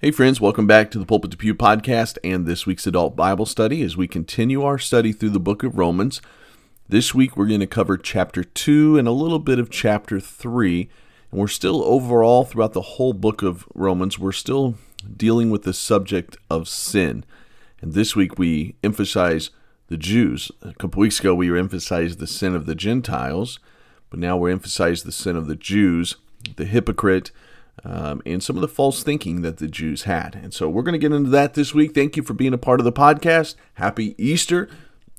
Hey, friends, welcome back to the Pulpit to Pew podcast and this week's adult Bible study as we continue our study through the book of Romans. This week we're going to cover chapter 2 and a little bit of chapter 3. And we're still overall throughout the whole book of Romans, we're still dealing with the subject of sin. And this week we emphasize the Jews. A couple weeks ago we emphasized the sin of the Gentiles, but now we're emphasizing the sin of the Jews, the hypocrite um, and some of the false thinking that the Jews had. And so we're going to get into that this week. Thank you for being a part of the podcast. Happy Easter.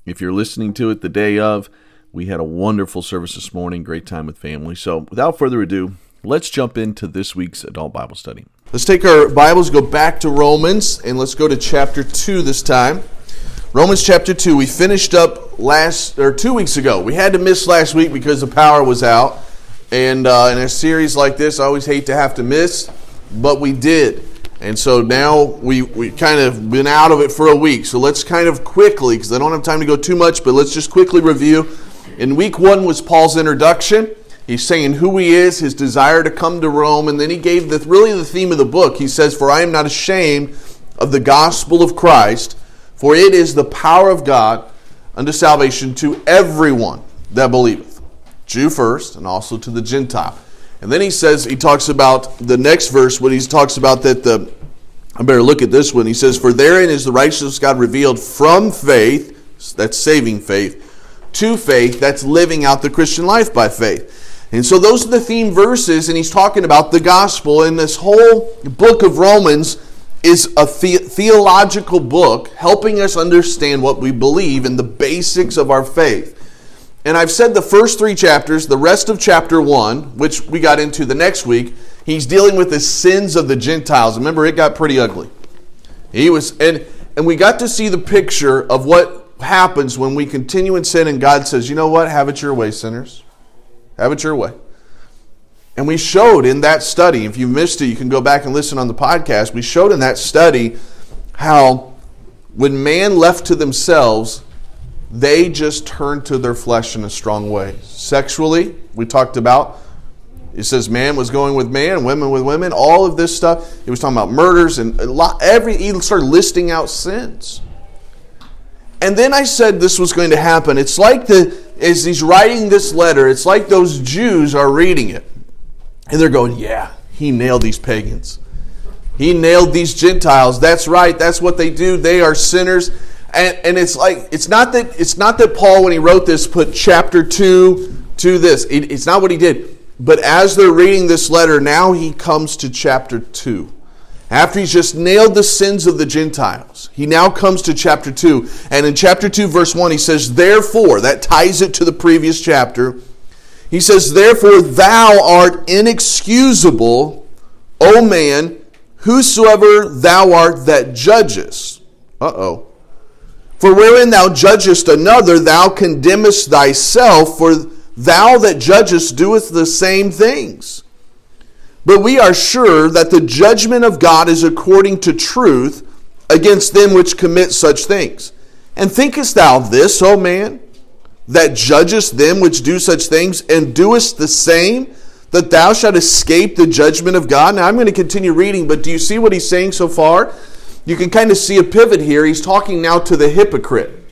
If you're listening to it the day of, we had a wonderful service this morning, great time with family. So without further ado, let's jump into this week's adult Bible study. Let's take our Bibles, go back to Romans, and let's go to chapter 2 this time. Romans chapter 2. We finished up last or 2 weeks ago. We had to miss last week because the power was out. And uh, in a series like this, I always hate to have to miss, but we did. And so now we, we kind of been out of it for a week. So let's kind of quickly, because I don't have time to go too much, but let's just quickly review. In week one was Paul's introduction. He's saying who he is, his desire to come to Rome, and then he gave the, really the theme of the book. He says, For I am not ashamed of the gospel of Christ, for it is the power of God unto salvation to everyone that believeth. Jew first, and also to the Gentile. And then he says, he talks about the next verse when he talks about that the, I better look at this one. He says, For therein is the righteousness God revealed from faith, that's saving faith, to faith, that's living out the Christian life by faith. And so those are the theme verses, and he's talking about the gospel. And this whole book of Romans is a the- theological book helping us understand what we believe and the basics of our faith. And I've said the first three chapters, the rest of chapter one, which we got into the next week, he's dealing with the sins of the Gentiles. Remember, it got pretty ugly. He was, and and we got to see the picture of what happens when we continue in sin and God says, you know what, have it your way, sinners. Have it your way. And we showed in that study, if you missed it, you can go back and listen on the podcast. We showed in that study how when man left to themselves, they just turn to their flesh in a strong way. Sexually, we talked about. It says man was going with man, women with women, all of this stuff. He was talking about murders and a lot, every. He started listing out sins. And then I said this was going to happen. It's like the as he's writing this letter, it's like those Jews are reading it, and they're going, "Yeah, he nailed these pagans. He nailed these Gentiles. That's right. That's what they do. They are sinners." And, and it's like it's not that it's not that Paul when he wrote this put chapter two to this. It, it's not what he did. But as they're reading this letter, now he comes to chapter two. After he's just nailed the sins of the Gentiles, he now comes to chapter 2. And in chapter 2, verse 1, he says, Therefore, that ties it to the previous chapter. He says, Therefore, thou art inexcusable, O man, whosoever thou art that judgest. Uh oh. For wherein thou judgest another, thou condemnest thyself, for thou that judgest doeth the same things. But we are sure that the judgment of God is according to truth against them which commit such things. And thinkest thou this, O man, that judgest them which do such things, and doest the same, that thou shalt escape the judgment of God? Now I'm going to continue reading, but do you see what he's saying so far? You can kind of see a pivot here. He's talking now to the hypocrite,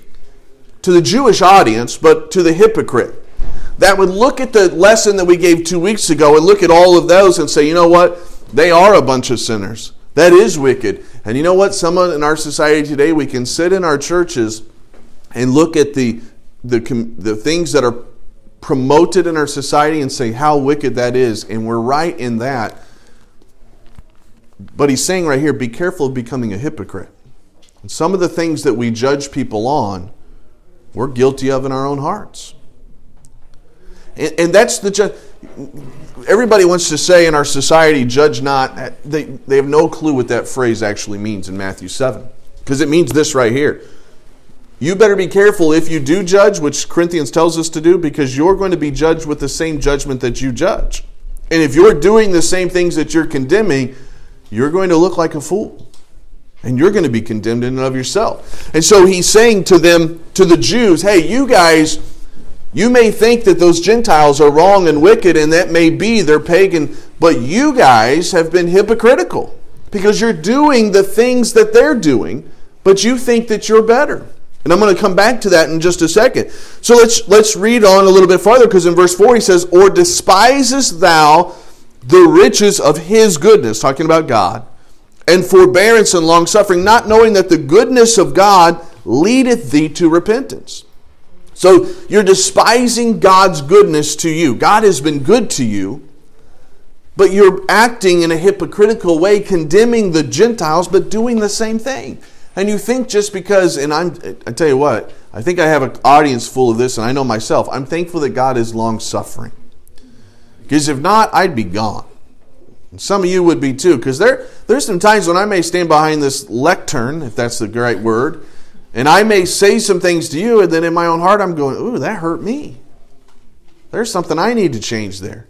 to the Jewish audience, but to the hypocrite. That would look at the lesson that we gave two weeks ago and look at all of those and say, you know what? They are a bunch of sinners. That is wicked. And you know what? Someone in our society today, we can sit in our churches and look at the, the, the things that are promoted in our society and say how wicked that is. And we're right in that. But he's saying right here be careful of becoming a hypocrite. And some of the things that we judge people on, we're guilty of in our own hearts. And, and that's the ju- everybody wants to say in our society, judge not. They, they have no clue what that phrase actually means in Matthew 7. Because it means this right here. You better be careful if you do judge, which Corinthians tells us to do, because you're going to be judged with the same judgment that you judge. And if you're doing the same things that you're condemning, you're going to look like a fool. And you're going to be condemned in and of yourself. And so he's saying to them, to the Jews, hey, you guys, you may think that those Gentiles are wrong and wicked, and that may be they're pagan, but you guys have been hypocritical. because you're doing the things that they're doing, but you think that you're better. And I'm going to come back to that in just a second. So let's let's read on a little bit farther because in verse 4 he says, "Or despisest thou the riches of his goodness, talking about God, and forbearance and long suffering, not knowing that the goodness of God leadeth thee to repentance." So you're despising God's goodness to you. God has been good to you, but you're acting in a hypocritical way, condemning the Gentiles, but doing the same thing. And you think just because, and I'm, I tell you what, I think I have an audience full of this, and I know myself, I'm thankful that God is long suffering. Because if not, I'd be gone. And some of you would be too, because there, there's some times when I may stand behind this lectern, if that's the right word, and I may say some things to you, and then in my own heart, I'm going, ooh, that hurt me. There's something I need to change there.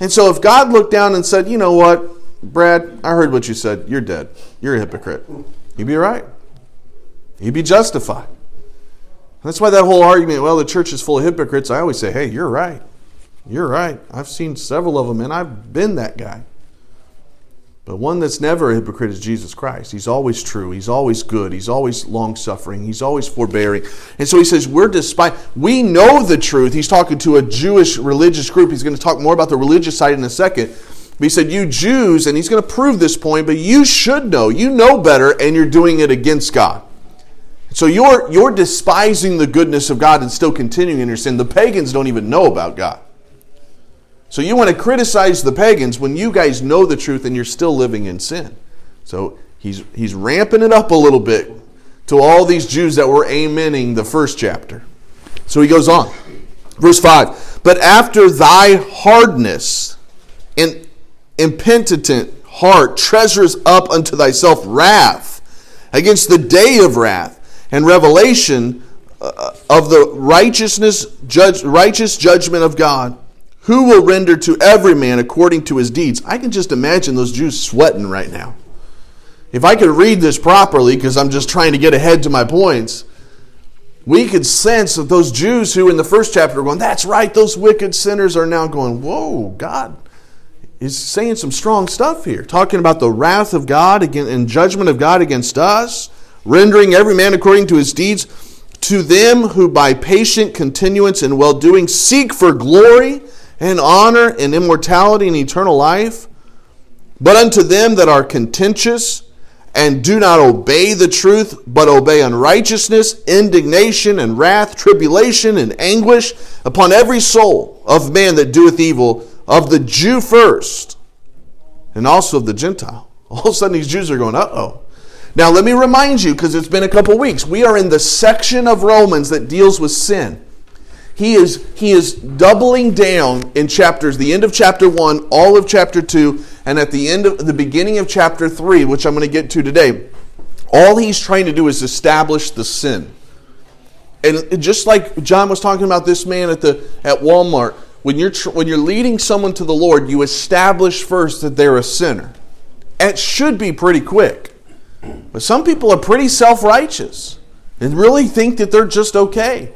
And so if God looked down and said, you know what, Brad, I heard what you said. You're dead. You're a hypocrite. He'd be right. He'd be justified. That's why that whole argument, well, the church is full of hypocrites, I always say, hey, you're right. You're right. I've seen several of them, and I've been that guy. But one that's never a hypocrite is Jesus Christ. He's always true. He's always good. He's always long suffering. He's always forbearing. And so he says, We're despite, we know the truth. He's talking to a Jewish religious group. He's going to talk more about the religious side in a second. But he said, You Jews, and he's going to prove this point, but you should know. You know better, and you're doing it against God. So you're, you're despising the goodness of God and still continuing in your sin. The pagans don't even know about God. So you want to criticize the pagans when you guys know the truth and you're still living in sin. So he's he's ramping it up a little bit to all these Jews that were amening the first chapter. So he goes on. Verse 5. But after thy hardness and impenitent heart treasures up unto thyself wrath against the day of wrath and revelation uh, of the righteousness judge, righteous judgment of God who will render to every man according to his deeds. I can just imagine those Jews sweating right now. If I could read this properly, because I'm just trying to get ahead to my points, we could sense that those Jews who in the first chapter were going, That's right, those wicked sinners are now going, Whoa, God is saying some strong stuff here, talking about the wrath of God and judgment of God against us, rendering every man according to his deeds. To them who by patient continuance and well doing seek for glory and honor and immortality and eternal life. But unto them that are contentious and do not obey the truth, but obey unrighteousness, indignation and wrath, tribulation and anguish upon every soul of man that doeth evil, of the Jew first, and also of the Gentile. All of a sudden, these Jews are going, uh oh. Now, let me remind you, because it's been a couple weeks, we are in the section of Romans that deals with sin he is he is doubling down in chapters the end of chapter 1 all of chapter 2 and at the end of the beginning of chapter 3 which i'm going to get to today all he's trying to do is establish the sin. And just like john was talking about this man at the at walmart when you're when you're leading someone to the lord you establish first that they're a sinner. It should be pretty quick. But some people are pretty self-righteous and really think that they're just okay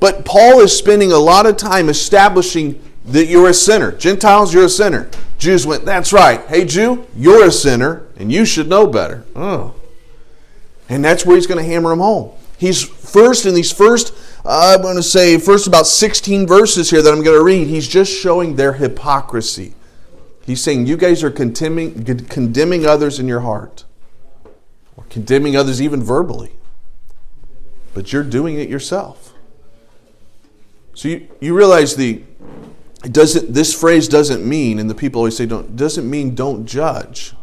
but Paul is spending a lot of time establishing that you're a sinner. Gentiles, you're a sinner. Jews went, that's right. Hey, Jew, you're a sinner, and you should know better. Oh. And that's where he's going to hammer them home. He's first in these first, uh, I'm going to say, first about 16 verses here that I'm going to read, he's just showing their hypocrisy. He's saying, You guys are condemning, condemning others in your heart, or condemning others even verbally, but you're doing it yourself. So you, you realize the it doesn't this phrase doesn't mean, and the people always say don't doesn't mean don't judge.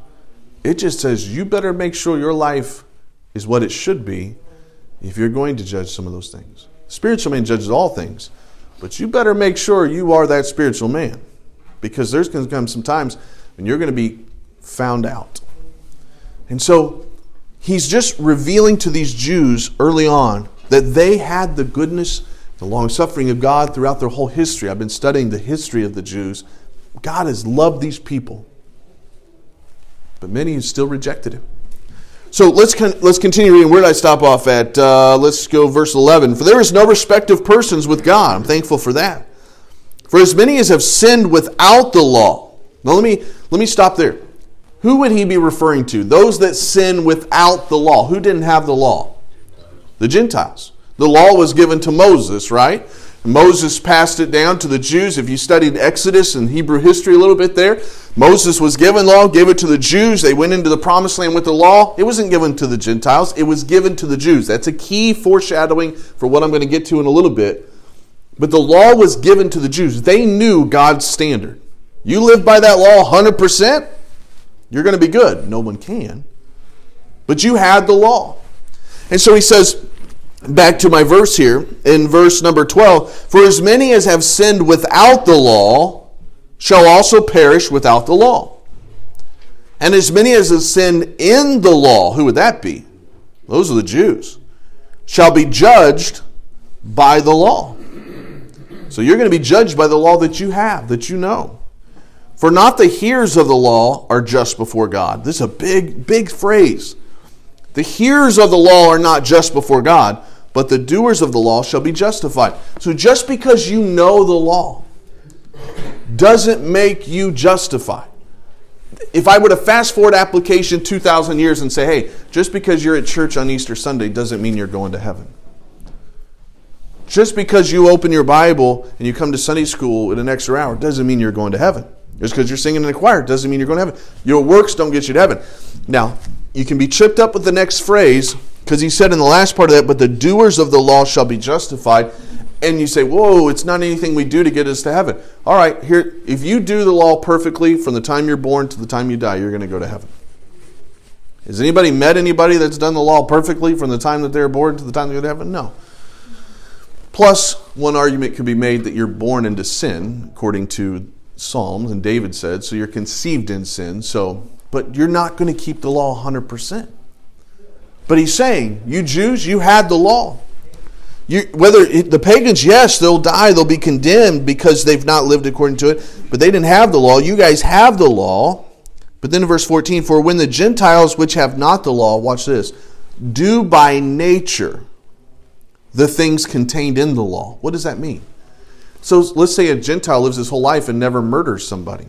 It just says you better make sure your life is what it should be if you're going to judge some of those things. Spiritual man judges all things, but you better make sure you are that spiritual man. Because there's going to come some times when you're going to be found out. And so he's just revealing to these Jews early on that they had the goodness the long suffering of God throughout their whole history. I've been studying the history of the Jews. God has loved these people, but many have still rejected him. So let's con- let's continue reading. Where did I stop off at? Uh, let's go verse eleven. For there is no respect of persons with God. I'm thankful for that. For as many as have sinned without the law. Now let me let me stop there. Who would he be referring to? Those that sin without the law. Who didn't have the law? The Gentiles. The law was given to Moses, right? Moses passed it down to the Jews. If you studied Exodus and Hebrew history a little bit there, Moses was given law, gave it to the Jews. They went into the promised land with the law. It wasn't given to the Gentiles, it was given to the Jews. That's a key foreshadowing for what I'm going to get to in a little bit. But the law was given to the Jews. They knew God's standard. You live by that law 100%, you're going to be good. No one can. But you had the law. And so he says, back to my verse here in verse number 12 For as many as have sinned without the law shall also perish without the law. And as many as have sinned in the law, who would that be? Those are the Jews, shall be judged by the law. So you're going to be judged by the law that you have, that you know. For not the hearers of the law are just before God. This is a big, big phrase. The hearers of the law are not just before God, but the doers of the law shall be justified. So just because you know the law doesn't make you justified. If I were to fast forward application 2,000 years and say, hey, just because you're at church on Easter Sunday doesn't mean you're going to heaven. Just because you open your Bible and you come to Sunday school in an extra hour doesn't mean you're going to heaven. Just because you're singing in the choir doesn't mean you're going to heaven. Your works don't get you to heaven. Now, you can be tripped up with the next phrase because he said in the last part of that, but the doers of the law shall be justified. And you say, whoa, it's not anything we do to get us to heaven. All right, here, if you do the law perfectly from the time you're born to the time you die, you're going to go to heaven. Has anybody met anybody that's done the law perfectly from the time that they're born to the time they go to heaven? No. Plus, one argument could be made that you're born into sin, according to Psalms, and David said, so you're conceived in sin, so, but you're not going to keep the law 100%. But he's saying, you Jews, you had the law. You, whether the pagans, yes, they'll die, they'll be condemned because they've not lived according to it, but they didn't have the law. You guys have the law. But then in verse 14, for when the Gentiles which have not the law, watch this, do by nature the things contained in the law. What does that mean? So let's say a Gentile lives his whole life and never murders somebody.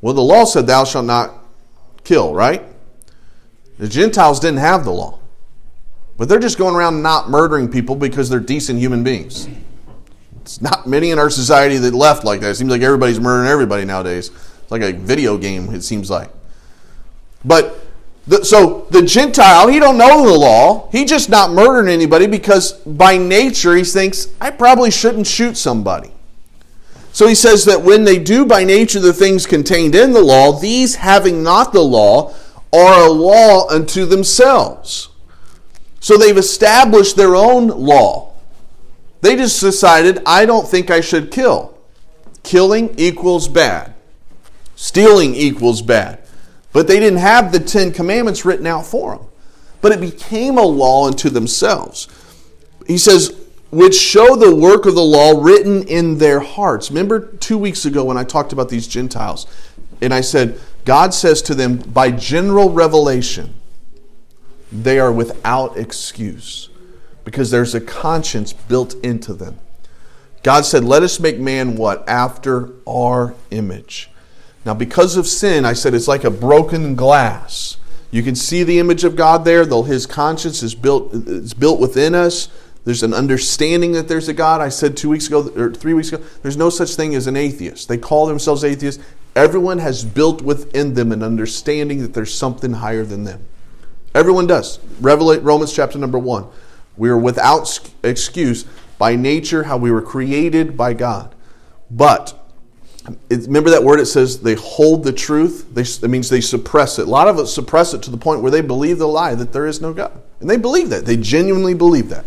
Well, the law said, Thou shalt not kill, right? The Gentiles didn't have the law. But they're just going around not murdering people because they're decent human beings. It's not many in our society that left like that. It seems like everybody's murdering everybody nowadays. It's like a video game, it seems like. But the, so the Gentile, he don't know the law. He just not murdering anybody because by nature he thinks I probably shouldn't shoot somebody. So he says that when they do by nature the things contained in the law, these having not the law are a law unto themselves. So they've established their own law. They just decided, I don't think I should kill. Killing equals bad. Stealing equals bad. But they didn't have the Ten Commandments written out for them. But it became a law unto themselves. He says, which show the work of the law written in their hearts. Remember two weeks ago when I talked about these Gentiles, and I said, God says to them, by general revelation, they are without excuse because there's a conscience built into them. God said, Let us make man what? After our image. Now, because of sin, I said it's like a broken glass. You can see the image of God there, though his conscience is built, is built within us. There's an understanding that there's a God. I said two weeks ago, or three weeks ago, there's no such thing as an atheist. They call themselves atheists. Everyone has built within them an understanding that there's something higher than them. Everyone does. Revelate Romans chapter number one. We are without excuse by nature, how we were created by God. But remember that word it says they hold the truth they, it means they suppress it a lot of us suppress it to the point where they believe the lie that there is no god and they believe that they genuinely believe that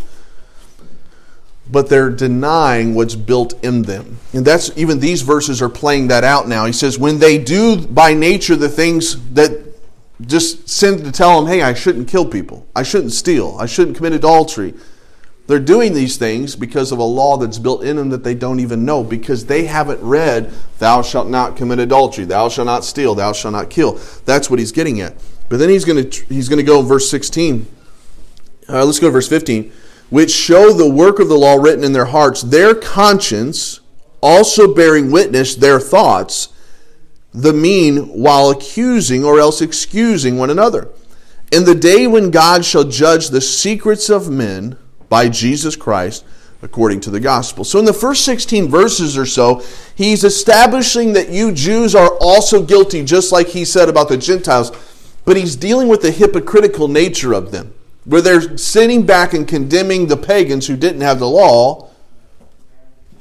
but they're denying what's built in them. And that's even these verses are playing that out now. He says, when they do by nature the things that just send to tell them, hey, I shouldn't kill people, I shouldn't steal, I shouldn't commit adultery. They're doing these things because of a law that's built in them that they don't even know because they haven't read, Thou shalt not commit adultery, Thou shalt not steal, Thou shalt not kill. That's what he's getting at. But then he's going to he's going to go verse 16. Uh, let's go to verse 15 which show the work of the law written in their hearts, their conscience also bearing witness, their thoughts, the mean while accusing or else excusing one another. In the day when God shall judge the secrets of men by Jesus Christ according to the gospel. So, in the first 16 verses or so, he's establishing that you Jews are also guilty, just like he said about the Gentiles, but he's dealing with the hypocritical nature of them, where they're sitting back and condemning the pagans who didn't have the law,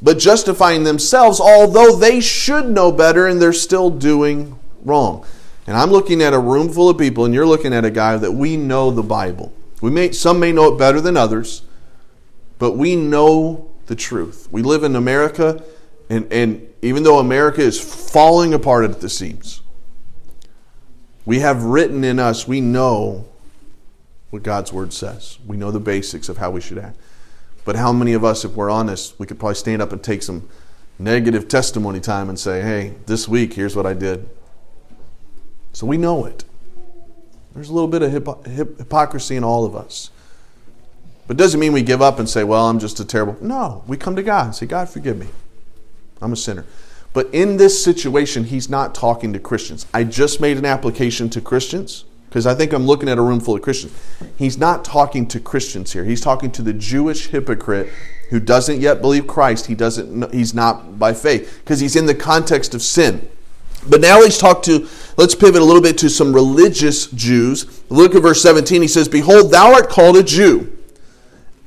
but justifying themselves, although they should know better and they're still doing wrong. And I'm looking at a room full of people, and you're looking at a guy that we know the Bible. We may, some may know it better than others but we know the truth. We live in America, and, and even though America is falling apart at the seams, we have written in us, we know what God's word says. We know the basics of how we should act. But how many of us, if we're honest, we could probably stand up and take some negative testimony time and say, hey, this week, here's what I did. So we know it. There's a little bit of hypo- hypocrisy in all of us. But it doesn't mean we give up and say, well, I'm just a terrible. No, we come to God and say, God, forgive me. I'm a sinner. But in this situation, he's not talking to Christians. I just made an application to Christians because I think I'm looking at a room full of Christians. He's not talking to Christians here. He's talking to the Jewish hypocrite who doesn't yet believe Christ. He doesn't he's not by faith because he's in the context of sin. But now let's talk to let's pivot a little bit to some religious Jews. Look at verse 17. He says, "Behold, thou art called a Jew,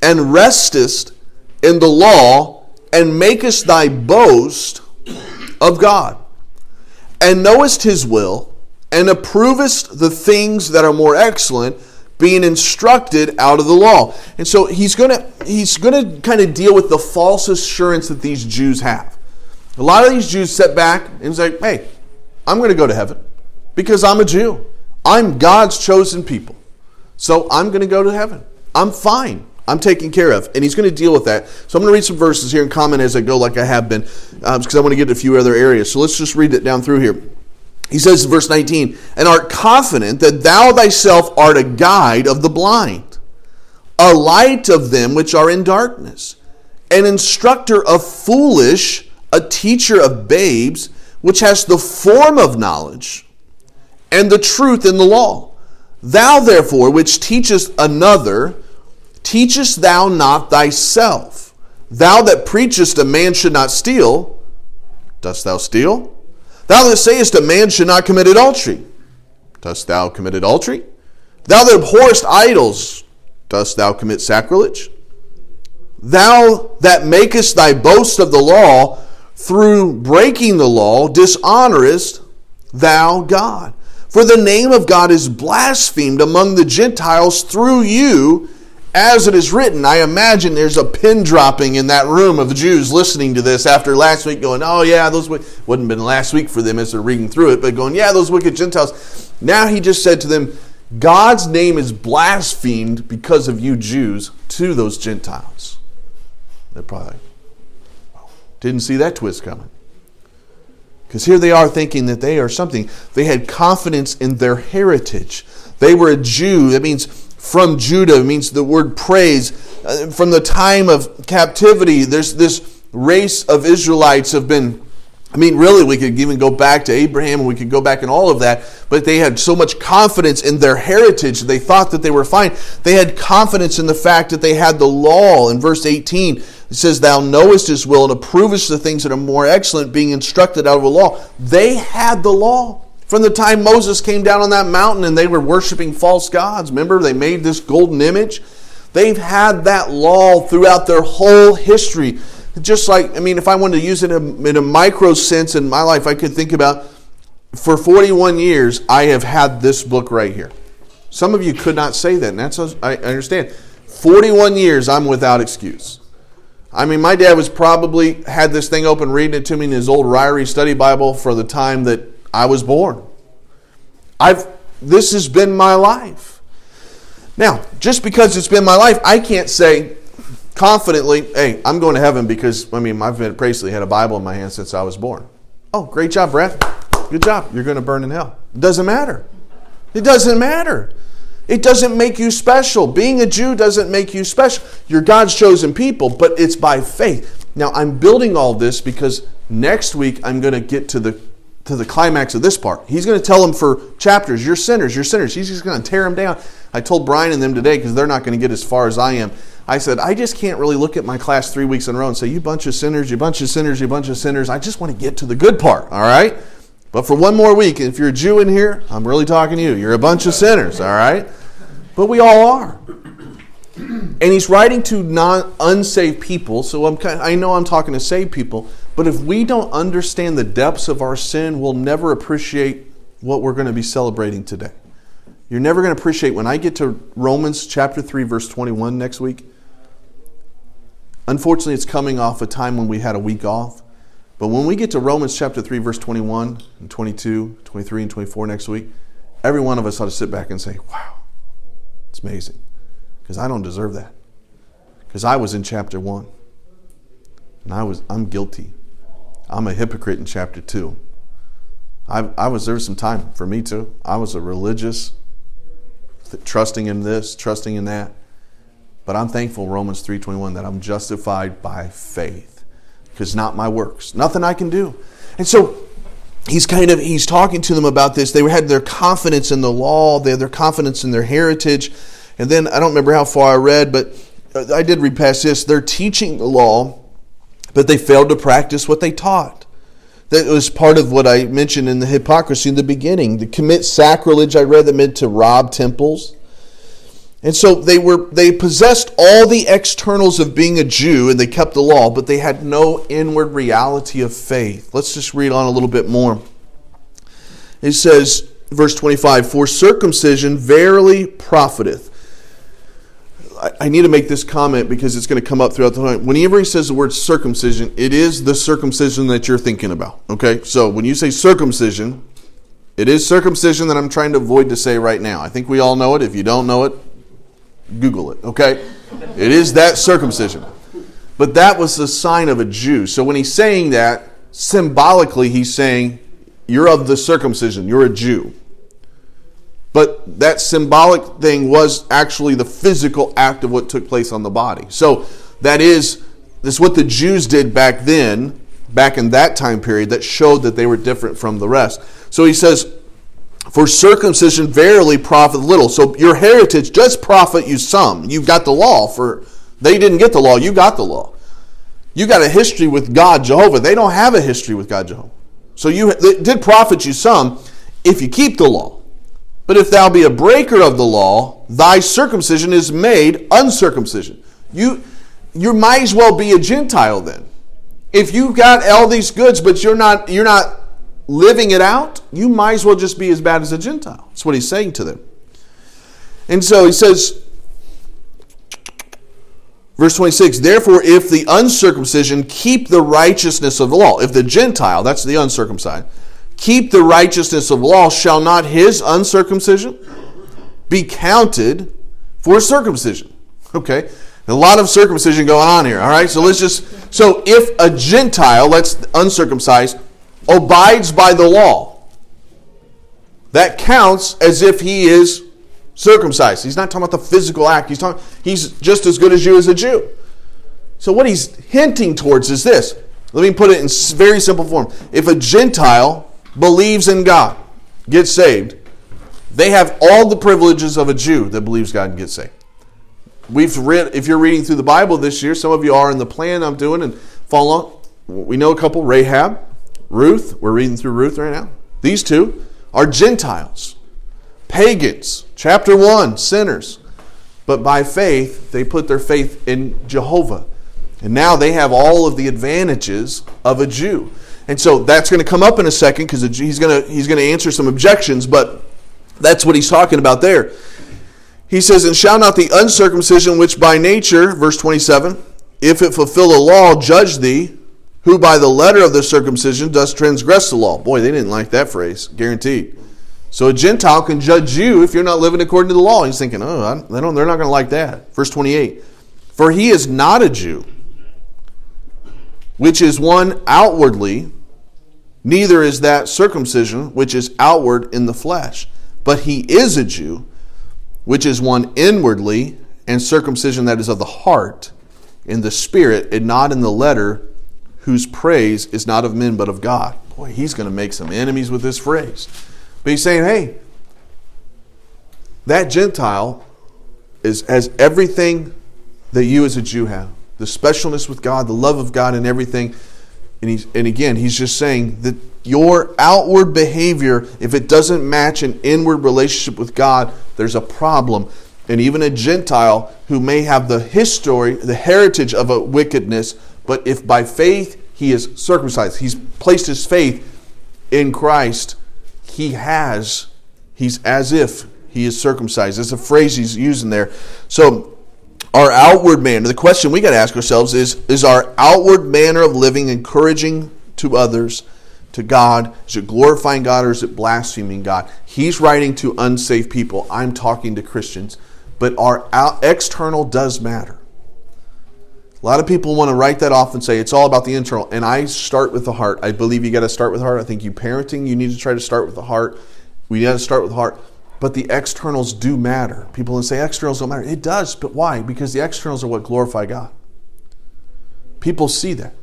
and restest in the law, and makest thy boast of God, and knowest his will, and approvest the things that are more excellent, being instructed out of the law. And so he's gonna he's gonna kind of deal with the false assurance that these Jews have. A lot of these Jews sit back and say, Hey, I'm gonna go to heaven because I'm a Jew. I'm God's chosen people. So I'm gonna go to heaven. I'm fine. I'm taken care of. And he's going to deal with that. So I'm going to read some verses here and comment as I go, like I have been, because um, I want to get to a few other areas. So let's just read it down through here. He says in verse 19, And art confident that thou thyself art a guide of the blind, a light of them which are in darkness, an instructor of foolish, a teacher of babes, which has the form of knowledge and the truth in the law. Thou therefore, which teachest another, Teachest thou not thyself? Thou that preachest a man should not steal, dost thou steal? Thou that sayest a man should not commit adultery, dost thou commit adultery? Thou that abhorrest idols, dost thou commit sacrilege? Thou that makest thy boast of the law, through breaking the law, dishonorest thou God. For the name of God is blasphemed among the Gentiles through you, as it is written, I imagine there's a pin dropping in that room of Jews listening to this after last week going, oh yeah, those wouldn't have been last week for them as they're reading through it, but going, yeah, those wicked Gentiles. Now he just said to them, God's name is blasphemed because of you Jews to those Gentiles. They're probably didn't see that twist coming. Because here they are thinking that they are something. They had confidence in their heritage. They were a Jew. That means from Judah means the word praise. Uh, from the time of captivity, there's this race of Israelites have been. I mean, really, we could even go back to Abraham and we could go back in all of that, but they had so much confidence in their heritage, they thought that they were fine. They had confidence in the fact that they had the law. In verse 18, it says, Thou knowest his will and approvest the things that are more excellent, being instructed out of the law. They had the law. From the time Moses came down on that mountain and they were worshiping false gods, remember they made this golden image? They've had that law throughout their whole history. Just like, I mean, if I wanted to use it in a, micro sense in my life, I could think about for 41 years, I have had this book right here. Some of you could not say that, and that's, I understand. 41 years, I'm without excuse. I mean, my dad was probably had this thing open, reading it to me in his old Ryrie study Bible for the time that I was born. I've this has been my life. Now, just because it's been my life, I can't say confidently, hey, I'm going to heaven because I mean I've been basically had a Bible in my hand since I was born. Oh, great job, Brad. Good job. You're going to burn in hell. It doesn't matter. It doesn't matter. It doesn't make you special. Being a Jew doesn't make you special. You're God's chosen people, but it's by faith. Now, I'm building all this because next week I'm going to get to the to the climax of this part. He's going to tell them for chapters, you're sinners, you're sinners. He's just going to tear them down. I told Brian and them today because they're not going to get as far as I am. I said, I just can't really look at my class three weeks in a row and say, you bunch of sinners, you bunch of sinners, you bunch of sinners. I just want to get to the good part, all right? But for one more week, if you're a Jew in here, I'm really talking to you. You're a bunch of sinners, all right? But we all are. And he's writing to non unsaved people, so I'm kind of, I know I'm talking to saved people, but if we don't understand the depths of our sin, we'll never appreciate what we're going to be celebrating today. You're never going to appreciate when I get to Romans chapter 3 verse 21 next week. Unfortunately, it's coming off a time when we had a week off. But when we get to Romans chapter 3 verse 21 and 22, 23 and 24 next week, every one of us ought to sit back and say, "Wow. It's amazing." Because I don't deserve that. Because I was in chapter 1. And I was I'm guilty. I'm a hypocrite in chapter 2. I, I was there was some time for me too. I was a religious, trusting in this, trusting in that. But I'm thankful, Romans 3.21, that I'm justified by faith. Because not my works. Nothing I can do. And so he's kind of he's talking to them about this. They had their confidence in the law, they had their confidence in their heritage. And then I don't remember how far I read, but uh, I did read past this. They're teaching the law, but they failed to practice what they taught. That was part of what I mentioned in the hypocrisy in the beginning. To commit sacrilege, I read that meant to rob temples. And so they were they possessed all the externals of being a Jew and they kept the law, but they had no inward reality of faith. Let's just read on a little bit more. It says, verse 25, For circumcision verily profiteth. I need to make this comment because it's going to come up throughout the time. Whenever he says the word circumcision, it is the circumcision that you're thinking about. Okay? So when you say circumcision, it is circumcision that I'm trying to avoid to say right now. I think we all know it. If you don't know it, Google it. Okay? It is that circumcision. But that was the sign of a Jew. So when he's saying that, symbolically, he's saying, You're of the circumcision, you're a Jew. But that symbolic thing was actually the physical act of what took place on the body. So that is this is what the Jews did back then, back in that time period, that showed that they were different from the rest. So he says, For circumcision verily profit little. So your heritage does profit you some. You've got the law for they didn't get the law, you got the law. You got a history with God Jehovah. They don't have a history with God Jehovah. So you it did profit you some if you keep the law. But if thou be a breaker of the law, thy circumcision is made uncircumcision. You, you might as well be a Gentile then. If you've got all these goods, but you're not, you're not living it out, you might as well just be as bad as a Gentile. That's what he's saying to them. And so he says, verse 26, therefore, if the uncircumcision keep the righteousness of the law, if the Gentile, that's the uncircumcised, keep the righteousness of law, shall not his uncircumcision be counted for circumcision? Okay. A lot of circumcision going on here. All right. So let's just, so if a Gentile, let's uncircumcised, abides by the law, that counts as if he is circumcised. He's not talking about the physical act. He's talking, he's just as good as you as a Jew. So what he's hinting towards is this. Let me put it in very simple form. If a Gentile believes in God, gets saved, they have all the privileges of a Jew that believes God and gets saved. We've read, if you're reading through the Bible this year, some of you are in the plan I'm doing and follow. We know a couple, Rahab, Ruth. We're reading through Ruth right now. These two are Gentiles, pagans. Chapter 1, sinners. But by faith, they put their faith in Jehovah. And now they have all of the advantages of a Jew. And so that's going to come up in a second because he's going to he's going to answer some objections, but that's what he's talking about there. He says, "And shall not the uncircumcision which by nature, verse 27, if it fulfill the law, judge thee, who by the letter of the circumcision does transgress the law?" Boy, they didn't like that phrase, guaranteed. So a Gentile can judge you if you're not living according to the law. He's thinking, "Oh, they don't, they're not going to like that." Verse 28, "For he is not a Jew." which is one outwardly, neither is that circumcision which is outward in the flesh. But he is a Jew, which is one inwardly, and circumcision that is of the heart, in the spirit, and not in the letter, whose praise is not of men but of God. Boy, he's going to make some enemies with this phrase. But he's saying, hey, that Gentile is, has everything that you as a Jew have the specialness with God, the love of God, and everything. And, he's, and again, he's just saying that your outward behavior, if it doesn't match an inward relationship with God, there's a problem. And even a Gentile who may have the history, the heritage of a wickedness, but if by faith he is circumcised, he's placed his faith in Christ, he has, he's as if he is circumcised. That's a phrase he's using there. So, our outward manner, the question we got to ask ourselves is Is our outward manner of living encouraging to others, to God? Is it glorifying God or is it blaspheming God? He's writing to unsaved people. I'm talking to Christians. But our out, external does matter. A lot of people want to write that off and say it's all about the internal. And I start with the heart. I believe you got to start with the heart. I think you parenting, you need to try to start with the heart. We got to start with the heart. But the externals do matter. People say externals don't matter. It does, but why? Because the externals are what glorify God. People see that.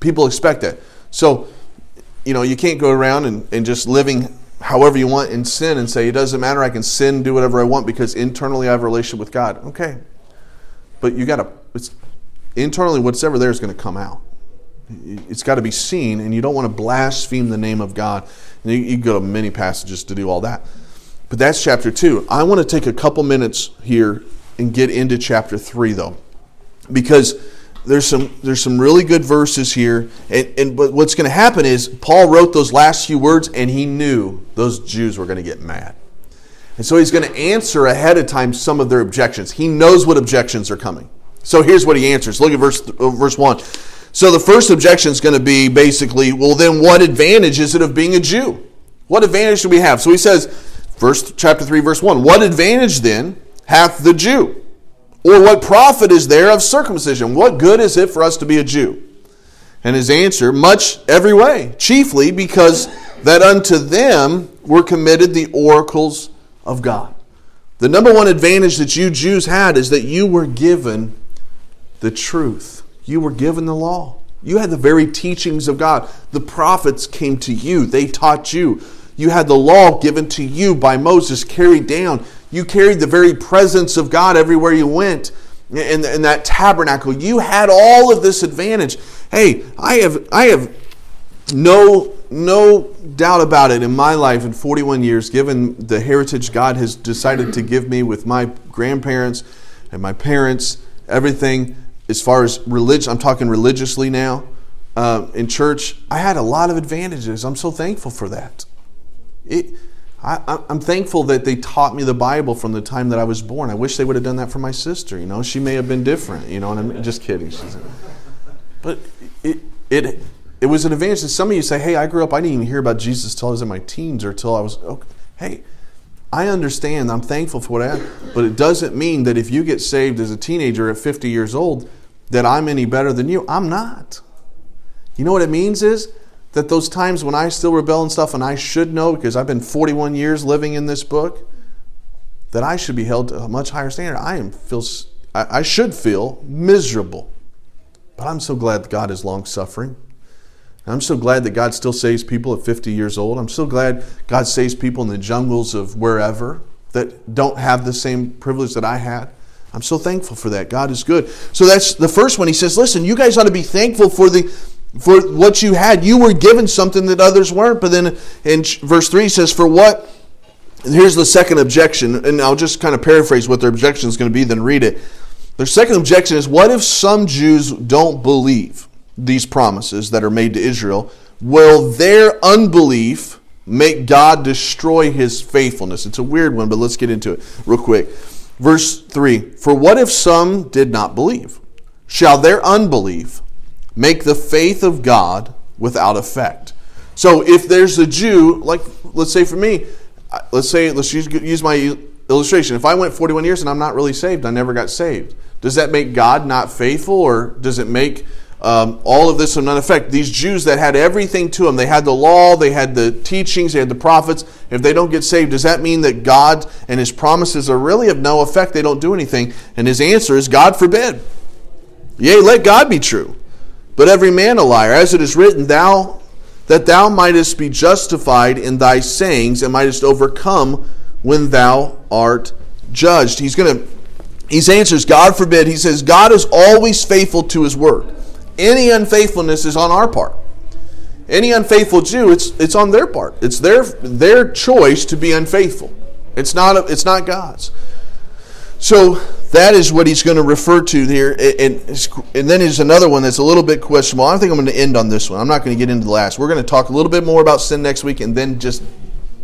People expect that. So, you know, you can't go around and, and just living however you want in sin and say, it doesn't matter, I can sin, do whatever I want because internally I have a relationship with God. Okay. But you got to, it's internally, whatever there is going to come out. It's got to be seen, and you don't want to blaspheme the name of God. And you, you go to many passages to do all that. But that's chapter two. I want to take a couple minutes here and get into chapter three, though, because there's some there's some really good verses here, and, and but what's going to happen is Paul wrote those last few words, and he knew those Jews were going to get mad, and so he's going to answer ahead of time some of their objections. He knows what objections are coming. So here's what he answers. Look at verse, uh, verse 1. So the first objection is going to be basically, well, then what advantage is it of being a Jew? What advantage do we have? So he says, first chapter 3, verse 1, What advantage then hath the Jew? Or what profit is there of circumcision? What good is it for us to be a Jew? And his answer, much every way, chiefly because that unto them were committed the oracles of God. The number one advantage that you Jews had is that you were given the truth. You were given the law. You had the very teachings of God. The prophets came to you, they taught you. You had the law given to you by Moses, carried down. You carried the very presence of God everywhere you went in, in that tabernacle. You had all of this advantage. Hey, I have, I have no, no doubt about it in my life in 41 years, given the heritage God has decided to give me with my grandparents and my parents, everything as far as religion, I'm talking religiously now, uh, in church, I had a lot of advantages. I'm so thankful for that. It, I, am thankful that they taught me the Bible from the time that I was born. I wish they would have done that for my sister. You know, she may have been different. You know, and I'm just kidding. She's, but it, it, it was an advantage. And some of you say, "Hey, I grew up. I didn't even hear about Jesus till I was in my teens or till I was." Okay. Hey, I understand. I'm thankful for what I have, but it doesn't mean that if you get saved as a teenager at 50 years old, that I'm any better than you. I'm not. You know what it means is that those times when I still rebel and stuff, and I should know because I've been 41 years living in this book, that I should be held to a much higher standard. I am feel I should feel miserable, but I'm so glad that God is long suffering. I'm so glad that God still saves people at 50 years old. I'm so glad God saves people in the jungles of wherever that don't have the same privilege that I had. I'm so thankful for that. God is good. So that's the first one. He says, "Listen, you guys ought to be thankful for the for what you had. You were given something that others weren't." But then in verse 3 he says, "For what Here's the second objection, and I'll just kind of paraphrase what their objection is going to be, then read it. Their second objection is what if some Jews don't believe? these promises that are made to Israel, will their unbelief make God destroy his faithfulness? It's a weird one, but let's get into it real quick. Verse 3 For what if some did not believe? Shall their unbelief make the faith of God without effect? So if there's a Jew, like let's say for me, let's say let's use, use my illustration. If I went 41 years and I'm not really saved, I never got saved. Does that make God not faithful, or does it make um, all of this of none effect. These Jews that had everything to them, they had the law, they had the teachings, they had the prophets. If they don't get saved, does that mean that God and His promises are really of no effect? They don't do anything. And His answer is, God forbid. Yea, let God be true, but every man a liar. As it is written, Thou that thou mightest be justified in thy sayings and mightest overcome when thou art judged. He's going to, he answers, God forbid. He says, God is always faithful to his word. Any unfaithfulness is on our part. Any unfaithful Jew, it's, it's on their part. It's their, their choice to be unfaithful. It's not, it's not God's. So that is what he's going to refer to here. And, and then there's another one that's a little bit questionable. I think I'm going to end on this one. I'm not going to get into the last. We're going to talk a little bit more about sin next week and then just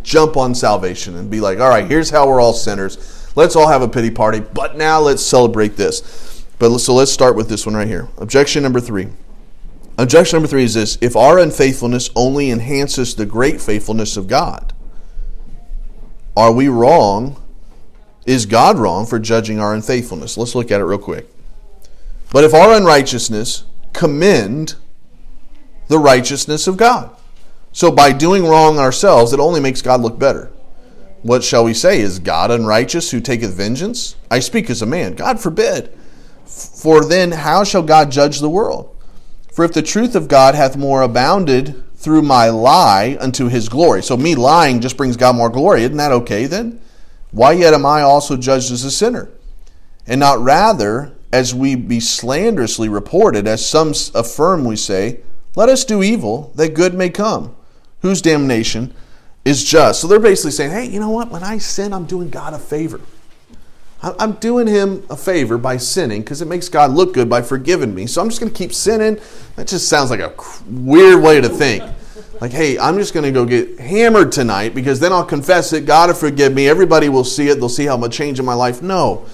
jump on salvation and be like, all right, here's how we're all sinners. Let's all have a pity party, but now let's celebrate this. But so let's start with this one right here. Objection number three. Objection number three is this if our unfaithfulness only enhances the great faithfulness of God, are we wrong? Is God wrong for judging our unfaithfulness? Let's look at it real quick. But if our unrighteousness commend the righteousness of God, so by doing wrong ourselves, it only makes God look better. What shall we say? Is God unrighteous who taketh vengeance? I speak as a man. God forbid. For then how shall God judge the world? For if the truth of God hath more abounded through my lie unto his glory. So me lying just brings God more glory. Isn't that okay then? Why yet am I also judged as a sinner? And not rather as we be slanderously reported, as some affirm we say, let us do evil that good may come whose damnation is just. So they're basically saying, hey, you know what? When I sin, I'm doing God a favor. I'm doing him a favor by sinning because it makes God look good by forgiving me. So I'm just going to keep sinning. That just sounds like a weird way to think. Like, hey, I'm just going to go get hammered tonight because then I'll confess it. God will forgive me. Everybody will see it. They'll see how much change in my life. No,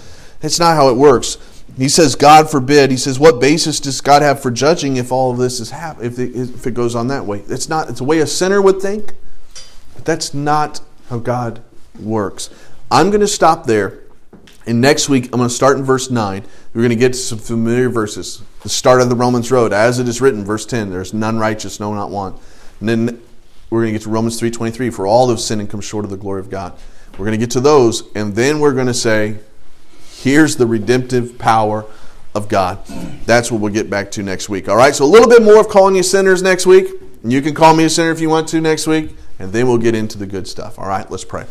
it's not how it works. He says, God forbid. He says, what basis does God have for judging if all of this is hap- if it, if it goes on that way? It's not. It's a way a sinner would think, but that's not how God works. I'm going to stop there, and next week I'm going to start in verse nine. We're going to get to some familiar verses. The start of the Romans road, as it is written, verse ten: "There's none righteous, no, not one." And then we're going to get to Romans three twenty-three: "For all have sinned and come short of the glory of God." We're going to get to those, and then we're going to say Here's the redemptive power of God. That's what we'll get back to next week. All right, so a little bit more of calling you sinners next week. You can call me a sinner if you want to next week, and then we'll get into the good stuff. All right, let's pray.